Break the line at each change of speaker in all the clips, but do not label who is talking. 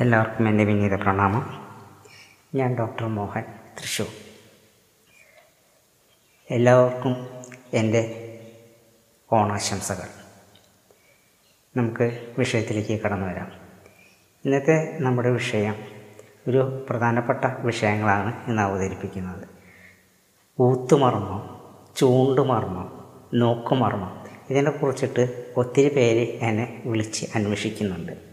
എല്ലാവർക്കും എന്റെ വിനീത പ്രണാമം. ഞാൻ ഡോക്ടർ മോഹൻ തൃശൂർ. എല്ലാവർക്കും എന്റെ ഓണാശംസകൾ. നമുക്ക് വിഷയത്തിലേക്ക് കടന്നു വരാം. ഇന്നത്തെ നമ്മുടെ വിഷയം ഒരു പ്രധാനപ്പെട്ട വിഷയങ്ങളാണ് ഇന്ന് അവതരിപ്പിക്കുന്നത്. ഊത്തുമർമ്മം ചൂണ്ടുമർമ്മം നോക്കുമർമ്മം. ഇതിനെക്കുറിച്ചിട്ട് ഒത്തിരി പേര് എന്നെ വിളിച്ച് അന്വേഷിക്കുന്നുണ്ട്.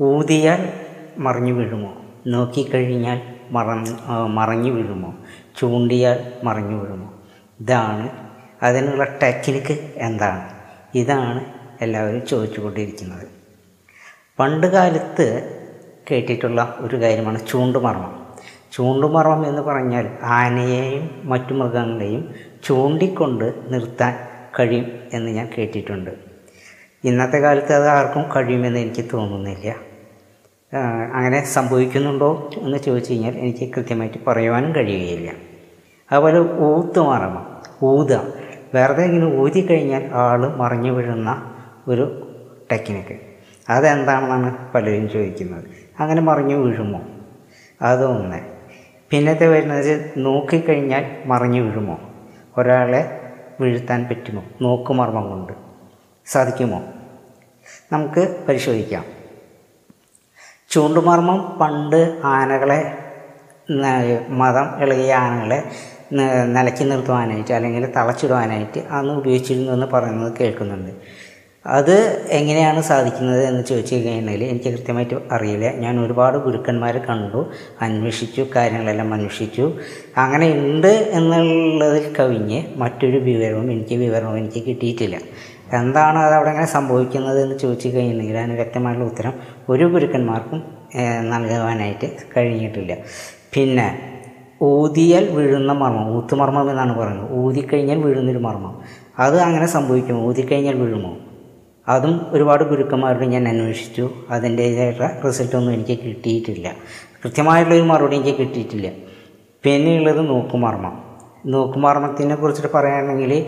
ഊതിയാൽ മറിഞ്ഞു വീഴുമോ? നോക്കിക്കഴിഞ്ഞാൽ മറന്ന് മറിഞ്ഞു വീഴുമോ? ചൂണ്ടിയാൽ മറിഞ്ഞു വീഴുമോ? ഇതാണ് അതിനുള്ള ടെക്നിക്ക് എന്താണ്? ഇതാണ് എല്ലാവരും ചോദിച്ചുകൊണ്ടിരിക്കുന്നത്. പണ്ട് കാലത്ത് കേട്ടിട്ടുള്ള ഒരു കാര്യമാണ് ചൂണ്ടുമർമ്മം. ചൂണ്ടുമർമ്മം എന്ന് പറഞ്ഞാൽ ആനയെയും മറ്റു മൃഗങ്ങളെയും ചൂണ്ടിക്കൊണ്ട് നിർത്താൻ കഴിയും എന്ന് ഞാൻ കേട്ടിട്ടുണ്ട്. ഇന്നത്തെ കാലത്ത് അത് ആർക്കും കഴിയുമെന്ന് എനിക്ക് തോന്നുന്നില്ല. അങ്ങനെ സംഭവിക്കുന്നുണ്ടോ എന്ന് ചോദിച്ചു കഴിഞ്ഞാൽ എനിക്ക് കൃത്യമായിട്ട് പറയുവാനും കഴിയുകയില്ല. അതുപോലെ ഊത്തുമറമ ഊത. വെറുതെ ഇങ്ങനെ ഊതി കഴിഞ്ഞാൽ ആൾ മറിഞ്ഞു വീഴുന്ന ഒരു ടെക്നിക്ക്. അതെന്താണെന്നാണ് പലരും ചോദിക്കുന്നത്. അങ്ങനെ മറിഞ്ഞു വീഴുമോ? അതൊന്ന്. പിന്നത്തെ വരുന്നത് നോക്കിക്കഴിഞ്ഞാൽ മറിഞ്ഞു വീഴുമോ? ഒരാളെ വീഴ്ത്താൻ പറ്റുമോ? നോക്കുമർമ്മം കൊണ്ട്. സാധിക്കുമോ? നമുക്ക് പരിശോധിക്കാം. ചൂണ്ടുമർമ്മം പണ്ട് ആനകളെ മതം ഇളകിയ ആനകളെ നിലക്കി നിർത്തുവാനായിട്ട് അല്ലെങ്കിൽ തളച്ചിടുവാനായിട്ട് അന്ന് ഉപയോഗിച്ചിരുന്നു എന്ന് പറയുന്നത് കേൾക്കുന്നുണ്ട്. അത് എങ്ങനെയാണ് സാധിക്കുന്നത് എന്ന് ചോദിച്ചു കഴിഞ്ഞാൽ എനിക്ക് കൃത്യമായിട്ട് അറിയില്ല. ഞാൻ ഒരുപാട് ഗുരുക്കന്മാരെ കണ്ടു അന്വേഷിച്ചു കാര്യങ്ങളെല്ലാം അന്വേഷിച്ചു. അങ്ങനെ ഉണ്ട് എന്നുള്ളതിൽ കവിഞ്ഞ് മറ്റൊരു വിവരവും എനിക്ക് വിവരവും എനിക്ക് കിട്ടിയിട്ടില്ല. എന്താണ് അത് അവിടെ എങ്ങനെ സംഭവിക്കുന്നത് എന്ന് ചോദിച്ചു കഴിഞ്ഞിട്ടുണ്ടെങ്കിൽ അതിന് വ്യക്തമായിട്ടുള്ള ഉത്തരം ഒരു ഗുരുക്കന്മാർക്കും നൽകുവാനായിട്ട് കഴിഞ്ഞിട്ടില്ല. പിന്നെ ഊതിയാൽ വീഴുന്ന മർമ്മം ഊത്തുമർമ്മം എന്നാണ് പറയുന്നത്. ഊതിക്കഴിഞ്ഞാൽ വീഴുന്നൊരു മർമ്മം. അത് അങ്ങനെ സംഭവിക്കുമോ? ഊതിക്കഴിഞ്ഞാൽ വീഴുമോ? അതും ഒരുപാട് ഗുരുക്കന്മാരോട് ഞാൻ അന്വേഷിച്ചു. അതിന്റേതായിട്ടുള്ള റിസൾട്ടൊന്നും എനിക്ക് കിട്ടിയിട്ടില്ല. കൃത്യമായിട്ടുള്ളൊരു മറുപടി എനിക്ക് കിട്ടിയിട്ടില്ല. പിന്നെയുള്ളത് നോക്കുമർമ്മം. നോക്കുമർമ്മത്തിനെ കുറിച്ചിട്ട് പറയുകയാണെങ്കിൽ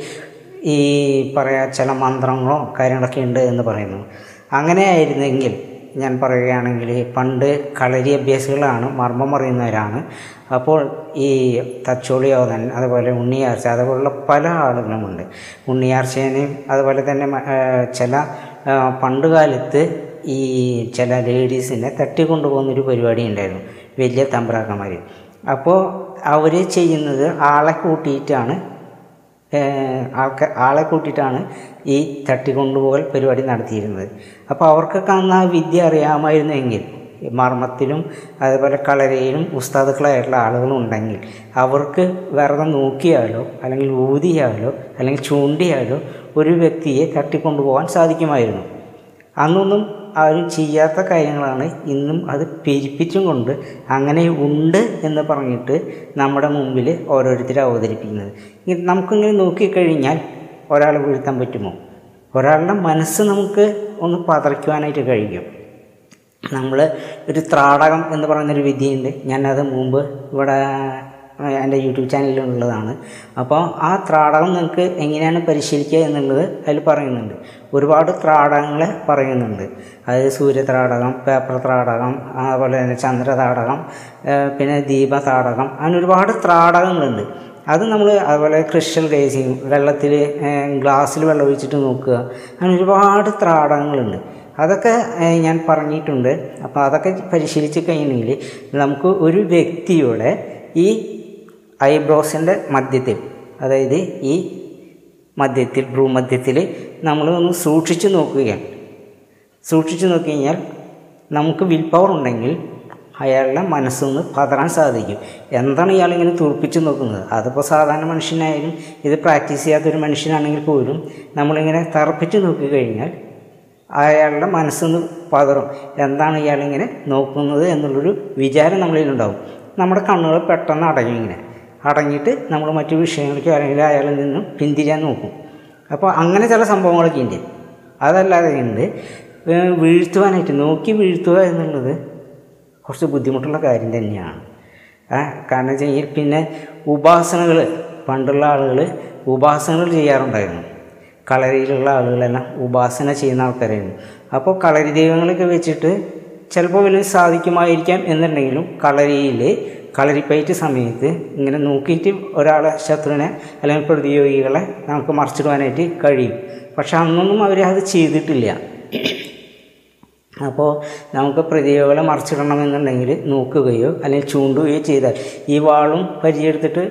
ഈ പറയാ ചില മന്ത്രങ്ങളോ കാര്യങ്ങളൊക്കെ ഉണ്ട് എന്ന് പറയുന്നു. അങ്ങനെ ആയിരുന്നെങ്കിൽ ഞാൻ പറയുകയാണെങ്കിൽ പണ്ട് കളരി അഭ്യാസികളാണ് മർമ്മം അറിയുന്നവരാണ്. അപ്പോൾ ഈ തച്ചോളിയോധൻ അതുപോലെ ഉണ്ണിയാർച്ച അതുപോലുള്ള പല ആളുകളുമുണ്ട്. ഉണ്ണിയാർച്ചേനെയും അതുപോലെ തന്നെ ചില പണ്ടുകാലത്ത് പണ്ട് കാലത്ത് ഈ ചില ലേഡീസിനെ തട്ടിക്കൊണ്ടുപോകുന്നൊരു പരിപാടി ഉണ്ടായിരുന്നു വലിയ തമ്പ്രാക്കന്മാർ അപ്പോൾ അവർ ചെയ്യുന്നത് ആളെ കൂട്ടിയിട്ടാണ് ഏഹ് ആളെ കൂട്ടിയിട്ടാണ് ഈ തട്ടിക്കൊണ്ടുപോകൽ പരിപാടി നടത്തിയിരുന്നത്. അപ്പോൾ അവർക്കൊക്കെ അന്ന് ആ വിദ്യ അറിയാമായിരുന്നെങ്കിൽ മർമ്മത്തിലും അതുപോലെ കളരയിലും ഉസ്താദുക്കളായിട്ടുള്ള ആളുകളുണ്ടെങ്കിൽ അവർക്ക് വെറുതെ നോക്കിയാലോ അല്ലെങ്കിൽ ഊതിയാലോ അല്ലെങ്കിൽ ചൂണ്ടിയാലോ ഒരു വ്യക്തിയെ തട്ടിക്കൊണ്ടുപോകാൻ സാധിക്കുമായിരുന്നു. അന്നൊന്നും ആരും ചെയ്യാത്ത കാര്യങ്ങളാണ് ഇന്നും അത് പെരിപ്പിച്ചും കൊണ്ട് അങ്ങനെ ഉണ്ട് എന്ന് പറഞ്ഞിട്ട് നമ്മുടെ മുമ്പിൽ ഓരോരുത്തർ അവതരിപ്പിക്കുന്നത്. നമുക്കിങ്ങനെ നോക്കിക്കഴിഞ്ഞാൽ ഒരാളെ വീഴ്ത്താൻ പറ്റുമോ? ഒരാളുടെ മനസ്സ് നമുക്ക് ഒന്ന് പതറിക്കുവാനായിട്ട് കഴിയും. നമ്മൾ ഒരു ത്രാടകം എന്ന് പറയുന്നൊരു വിദ്യയുണ്ട്. ഞാനത് മുമ്പ് ഇവിടെ എന്റെ യൂട്യൂബ് ചാനലിലുള്ളതാണ്. അപ്പോൾ ആ ത്രാടകം നിങ്ങൾക്ക് എങ്ങനെയാണ് പരിശീലിക്കുക എന്നുള്ളത് അതിൽ പറയുന്നുണ്ട്. ഒരുപാട് ത്രാടകങ്ങൾ പറയുന്നുണ്ട്. അതായത് സൂര്യത്രാടകം പേപ്പർ ത്രാടകം അതുപോലെ തന്നെ ചന്ദ്രതാടകം പിന്നെ ദീപതാടകം അങ്ങനെ ഒരുപാട് ത്രാടകങ്ങളുണ്ട്. അത് നമ്മൾ അതുപോലെ ക്രിസ്റ്റൽ ഗേസിങ് വെള്ളത്തിൽ ഗ്ലാസ്സിൽ വെള്ളം ഒഴിച്ചിട്ട് നോക്കുക. അങ്ങനെ ഒരുപാട് ത്രാടകങ്ങളുണ്ട്. അതൊക്കെ ഞാൻ പറഞ്ഞിട്ടുണ്ട്. അപ്പോൾ അതൊക്കെ പരിശീലിച്ച് കഴിഞ്ഞെങ്കിൽ നമുക്ക് ഒരു വ്യക്തിയുടെ ഈ ഐബ്രോസിന്റെ മധ്യത്തിൽ അതായത് ഈ മധ്യത്തിൽ ഭ്രൂ മധ്യത്തിൽ നമ്മൾ ഒന്ന് സൂക്ഷിച്ചു നോക്കുകയാണ്. സൂക്ഷിച്ചു നോക്കി കഴിഞ്ഞാൽ നമുക്ക് വിൽ പവർ ഉണ്ടെങ്കിൽ അയാളുടെ മനസ്സൊന്ന് പതറാൻ സാധിക്കും. എന്താണ് ഇയാളിങ്ങനെ തുറപ്പിച്ച് നോക്കുന്നത്? അതിപ്പോൾ സാധാരണ മനുഷ്യനായാലും ഇത് പ്രാക്ടീസ് ചെയ്യാത്തൊരു മനുഷ്യനാണെങ്കിൽ പോലും നമ്മളിങ്ങനെ തറപ്പിച്ച് നോക്കിക്കഴിഞ്ഞാൽ അയാളുടെ മനസ്സൊന്ന് പതറും. എന്താണ് ഇയാളിങ്ങനെ നോക്കുന്നത് എന്നുള്ളൊരു വിചാരം നമ്മളിലുണ്ടാവും. നമ്മുടെ കണ്ണുകൾ പെട്ടെന്ന് അടയും ഇങ്ങനെ. അടങ്ങിയിട്ട് നമ്മൾ മറ്റു വിഷയങ്ങൾക്ക് അല്ലെങ്കിൽ അയാളിൽ നിന്നും പിന്തിരിയാൻ നോക്കും. അപ്പോൾ അങ്ങനെ ചില സംഭവങ്ങളൊക്കെ ഉണ്ട്. അതല്ലാതെ ഉണ്ട് വീഴ്ത്തുവാനായിട്ട് നോക്കി വീഴ്ത്തുക എന്നുള്ളത് കുറച്ച് ബുദ്ധിമുട്ടുള്ള കാര്യം തന്നെയാണ്. കാരണം വെച്ച് കഴിഞ്ഞാൽ പിന്നെ ഉപാസനകൾ പണ്ടുള്ള ആളുകൾ ഉപാസനകൾ ചെയ്യാറുണ്ടായിരുന്നു. കളരിയിലുള്ള ആളുകളെല്ലാം ഉപാസന ചെയ്യുന്ന ആൾക്കാരായിരുന്നു. അപ്പോൾ കളരി ദൈവങ്ങളൊക്കെ വെച്ചിട്ട് ചിലപ്പോൾ വലിയ സാധിക്കുമായിരിക്കാം എന്നുണ്ടെങ്കിലും കളരിയിൽ കളരിപ്പയറ്റ് സമയത്ത് ഇങ്ങനെ നോക്കിയിട്ട് ഒരാളെ ശത്രുവിനെ അല്ലെങ്കിൽ പ്രതിയോഗികളെ നമുക്ക് മറിച്ചിടുവാനായിട്ട് കഴിയും. പക്ഷെ അന്നൊന്നും അവർ അത് ചെയ്തിട്ടില്ല. അപ്പോൾ നമുക്ക് പ്രതിയോഗികളെ മറിച്ചിടണമെന്നുണ്ടെങ്കിൽ നോക്കുകയോ അല്ലെങ്കിൽ ചൂണ്ടുകയോ ചെയ്താൽ ഈ വാളും പരിചയെടുത്തിട്ട്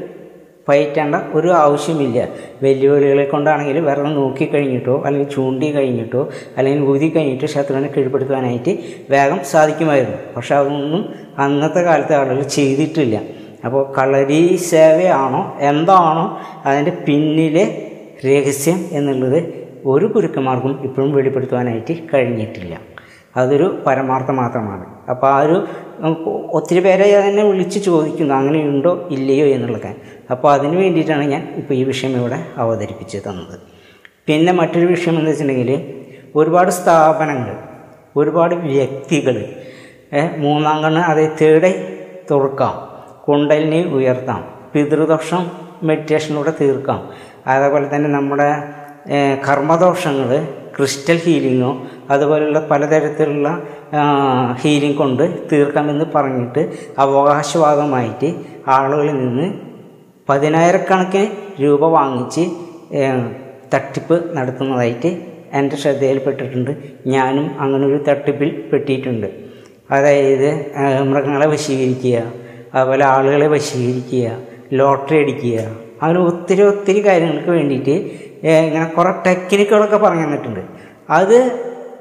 പയറ്റേണ്ട ഒരു ആവശ്യമില്ല. വെല്ലുവിളികളെ കൊണ്ടാണെങ്കിൽ വെറുതെ നോക്കി കഴിഞ്ഞിട്ടോ അല്ലെങ്കിൽ ചൂണ്ടി കഴിഞ്ഞിട്ടോ അല്ലെങ്കിൽ ഊതി കഴിഞ്ഞിട്ട് ശത്രുവിനെ കീഴ്പ്പെടുത്തുവാനായിട്ട് വേഗം സാധിക്കുമായിരുന്നു. പക്ഷെ അതൊന്നും അന്നത്തെ കാലത്തെ ആളുകൾ ചെയ്തിട്ടില്ല. അപ്പോൾ കളരി സേവയാണോ? എന്താണോ? അതിന്റെ പിന്നിലെ രഹസ്യം എന്നുള്ളത് ഒരു ഗുരുക്കന്മാർക്കും ഇപ്പോഴും വെളിപ്പെടുത്തുവാനായിട്ട് കഴിഞ്ഞിട്ടില്ല. അതൊരു പരമാർത്ഥം മാത്രമാണ്. അപ്പോൾ ആ ഒരു ഒത്തിരി പേരെ തന്നെ വിളിച്ച് ചോദിക്കുന്നു അങ്ങനെയുണ്ടോ ഇല്ലയോ എന്നുള്ളത് അപ്പോൾ അതിന് വേണ്ടിയിട്ടാണ് ഞാൻ ഇപ്പോൾ ഈ വിഷയം ഇവിടെ അവതരിപ്പിച്ച് തന്നത്. പിന്നെ മറ്റൊരു വിഷയം എന്ന് വെച്ചിട്ടുണ്ടെങ്കിൽ ഒരുപാട് സ്ഥാപനങ്ങൾ ഒരുപാട് വ്യക്തികൾ മൂന്നാം കണ്ണ് അതേ തേടി തുറക്കാം. കുണ്ടലിനെ ഉയർത്താം. പിതൃദോഷം മെഡിറ്റേഷനിലൂടെ തീർക്കാം. അതേപോലെ തന്നെ നമ്മുടെ കർമ്മദോഷങ്ങൾ ക്രിസ്റ്റൽ ഹീലിങ്ങോ അതുപോലുള്ള പലതരത്തിലുള്ള ഹീലിംഗ് കൊണ്ട് തീർക്കാമെന്ന് പറഞ്ഞിട്ട് അവകാശവാദമായിട്ട് ആളുകളിൽ നിന്ന് പതിനായിരക്കണക്കിന് രൂപ വാങ്ങിച്ച് തട്ടിപ്പ് നടത്തുന്നതായിട്ട് എന്റെ ശ്രദ്ധയിൽപ്പെട്ടിട്ടുണ്ട്. ഞാനും അങ്ങനെ ഒരു തട്ടിപ്പിൽ പെട്ടിയിട്ടുണ്ട് അതായത് മൃഗങ്ങളെ വശീകരിക്കുക അതുപോലെ ആളുകളെ വശീകരിക്കുക ലോട്ടറി അടിക്കുക അങ്ങനെ ഒത്തിരി ഒത്തിരി കാര്യങ്ങൾക്ക് വേണ്ടിയിട്ട് ഇങ്ങനെ കുറേ ടെക്നിക്കുകളൊക്കെ പറഞ്ഞു തന്നിട്ടുണ്ട്. അത്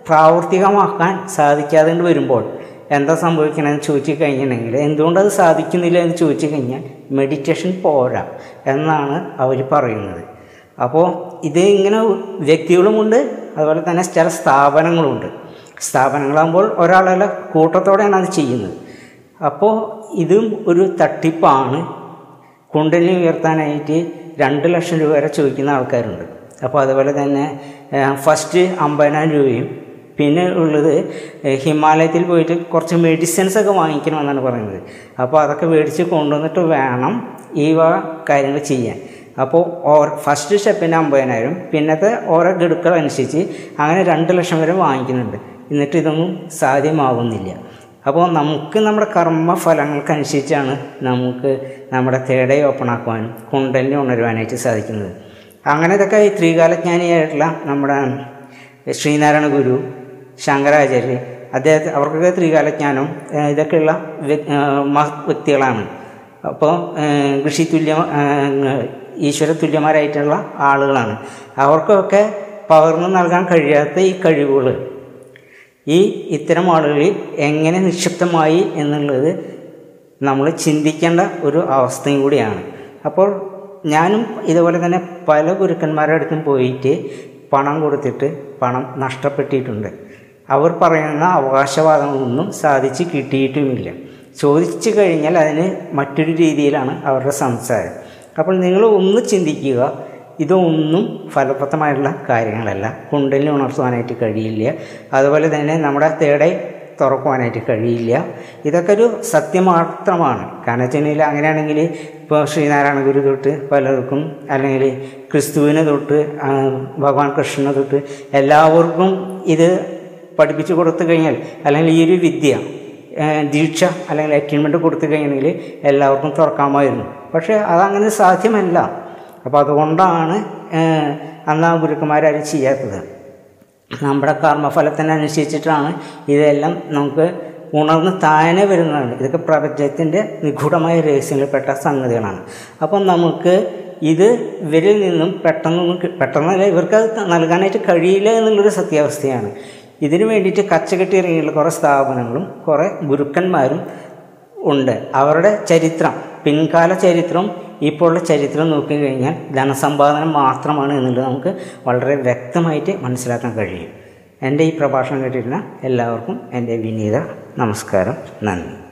പ്രാവർത്തികമാക്കാൻ സാധിക്കാതെ വരുമ്പോൾ എന്താ സംഭവിക്കണമെന്ന് ചോദിച്ചു കഴിഞ്ഞിട്ടുണ്ടെങ്കിൽ എന്തുകൊണ്ട് അത് സാധിക്കുന്നില്ല എന്ന് ചോദിച്ചു കഴിഞ്ഞാൽ മെഡിറ്റേഷൻ പോരാ എന്നാണ് അവർ പറയുന്നത്. അപ്പോൾ ഇത് ഇങ്ങനെ വ്യക്തികളുമുണ്ട് അതുപോലെ തന്നെ ചില സ്ഥാപനങ്ങളുമുണ്ട് സ്ഥാപനങ്ങളാകുമ്പോൾ ഒരാളല്ല കൂട്ടത്തോടെയാണ് അത് ചെയ്യുന്നത്. അപ്പോൾ ഇതും ഒരു തട്ടിപ്പാണ്. കുണ്ടലി ഉയർത്താനായിട്ട് രണ്ട് ലക്ഷം രൂപ വരെ ചോദിക്കുന്ന ആൾക്കാരുണ്ട്. അപ്പോൾ അതുപോലെ തന്നെ ഫസ്റ്റ് അമ്പതിനായിരം രൂപയും പിന്നെ ഉള്ളത് ഹിമാലയത്തിൽ പോയിട്ട് കുറച്ച് മെഡിസിൻസ് ഒക്കെ വാങ്ങിക്കണമെന്നാണ് പറയുന്നത്. അപ്പോൾ അതൊക്കെ മേടിച്ച് കൊണ്ടുവന്നിട്ട് വേണം ഈ വക കാര്യങ്ങൾ ചെയ്യാൻ. അപ്പോൾ ഓർ ഫസ്റ്റ് സ്റ്റെപ്പിന് അമ്പതിനായിരം പിന്നത്തെ ഓരോ ഗഡുക്കൾ അനുസരിച്ച് അങ്ങനെ രണ്ട് ലക്ഷം വരെ വാങ്ങിക്കുന്നുണ്ട്. എന്നിട്ട് ഇതൊന്നും സാധ്യമാവുന്നില്ല. അപ്പോൾ നമുക്ക് നമ്മുടെ കർമ്മഫലങ്ങൾക്കനുസരിച്ചാണ് നമുക്ക് നമ്മുടെ തേടെ ഓപ്പൺ ആക്കുവാനും കുണ്ടലിനെ ഉണരുവാനായിട്ട് സാധിക്കുന്നത്. അങ്ങനെ ഇതൊക്കെ ഈ ത്രികാലജ്ഞാനിയായിട്ടുള്ള നമ്മുടെ ശ്രീനാരായണ ഗുരു ശങ്കരാചാര്യ അദ്ദേഹത്തെ അവർക്കൊക്കെ ത്രികാലജ്ഞാനം ഇതൊക്കെയുള്ള മഹത് വ്യക്തികളാണ്. അപ്പോൾ കൃഷി തുല്യ ഈശ്വര തുല്യമാരായിട്ടുള്ള ആളുകളാണ്. അവർക്കൊക്കെ പകർന്നു നൽകാൻ കഴിയാത്ത ഈ കഴിവുകൾ ഈ ഇത്തരം ആളുകളിൽ എങ്ങനെ നിക്ഷിപ്തമായി എന്നുള്ളത് നമ്മൾ ചിന്തിക്കേണ്ട ഒരു അവസ്ഥയും കൂടിയാണ്. അപ്പോൾ ഞാനും ഇതുപോലെ തന്നെ പല ഗുരുക്കന്മാരുടെ അടുത്തും പോയിട്ട് പണം കൊടുത്തിട്ട് പണം നഷ്ടപ്പെട്ടിട്ടുണ്ട്. അവർ പറയുന്ന അവകാശവാദങ്ങളൊന്നും സാധിച്ച് കിട്ടിയിട്ടുമില്ല. ചോദിച്ചു കഴിഞ്ഞാൽ അതിന് മറ്റൊരു രീതിയിലാണ് അവരുടെ സംസാരം. അപ്പോൾ നിങ്ങൾ ഒന്ന് ചിന്തിക്കുക ഇതൊന്നും ഫലപ്രദമായിട്ടുള്ള കാര്യങ്ങളല്ല. കുണ്ടലിനെ ഉണർത്തുവാനായിട്ട് കഴിയില്ല. അതുപോലെ തന്നെ നമ്മുടെ തേടെ തുറക്കുവാനായിട്ട് കഴിയില്ല. ഇതൊക്കെ ഒരു സത്യം മാത്രമാണ്. കാരണം വെച്ചാൽ അങ്ങനെയാണെങ്കിൽ ഇപ്പോൾ ശ്രീനാരായണ ഗുരു തൊട്ട് പലർക്കും അല്ലെങ്കിൽ ക്രിസ്തുവിനെ തൊട്ട് ഭഗവാൻ കൃഷ്ണനെ തൊട്ട് എല്ലാവർക്കും ഇത് പഠിപ്പിച്ചു കൊടുത്തു കഴിഞ്ഞാൽ അല്ലെങ്കിൽ ഈ ഒരു വിദ്യ ദീക്ഷ അല്ലെങ്കിൽ അറ്റൈൻമെന്റ് കൊടുത്തു കഴിഞ്ഞെങ്കിൽ എല്ലാവർക്കും തുറക്കാമായിരുന്നു. പക്ഷേ അതങ്ങനെ സാധ്യമല്ല. അപ്പോൾ അതുകൊണ്ടാണ് അന്നാ ഗുരുക്കന്മാരത് ചെയ്യാത്തത്. നമ്മുടെ കർമ്മഫലത്തിനനുസരിച്ചിട്ടാണ് ഇതെല്ലാം നമുക്ക് ഉണർന്ന് താനെ വരുന്നതാണ്. ഇതൊക്കെ പ്രപഞ്ചത്തിന്റെ നിഗൂഢമായ രഹസ്യങ്ങളിൽപ്പെട്ട സംഗതികളാണ്. അപ്പം നമുക്ക് ഇത് ഇവരിൽ നിന്നും പെട്ടെന്ന് പെട്ടെന്നല്ല ഇവർക്ക് നൽകാനായിട്ട് കഴിയില്ല എന്നുള്ളൊരു സത്യാവസ്ഥയാണ്. ഇതിനു വേണ്ടിയിട്ട് കച്ചകെട്ടി ഇറങ്ങിയുള്ള കുറേ സ്ഥാപനങ്ങളും കുറേ ഗുരുക്കന്മാരും ഉണ്ട്. അവരുടെ ചരിത്രം പിൻകാല ചരിത്രം ഇപ്പോഴുള്ള ചരിത്രം നോക്കിക്കഴിഞ്ഞാൽ ധനസമ്പാദനം മാത്രമാണ് എന്നുള്ളത് നമുക്ക് വളരെ വ്യക്തമായിട്ട് മനസ്സിലാക്കാൻ കഴിയും. എന്റെ ഈ പ്രഭാഷണം കേട്ടിരുന്ന എല്ലാവർക്കും എന്റെ വിനീത നമസ്കാരം. നന്ദി.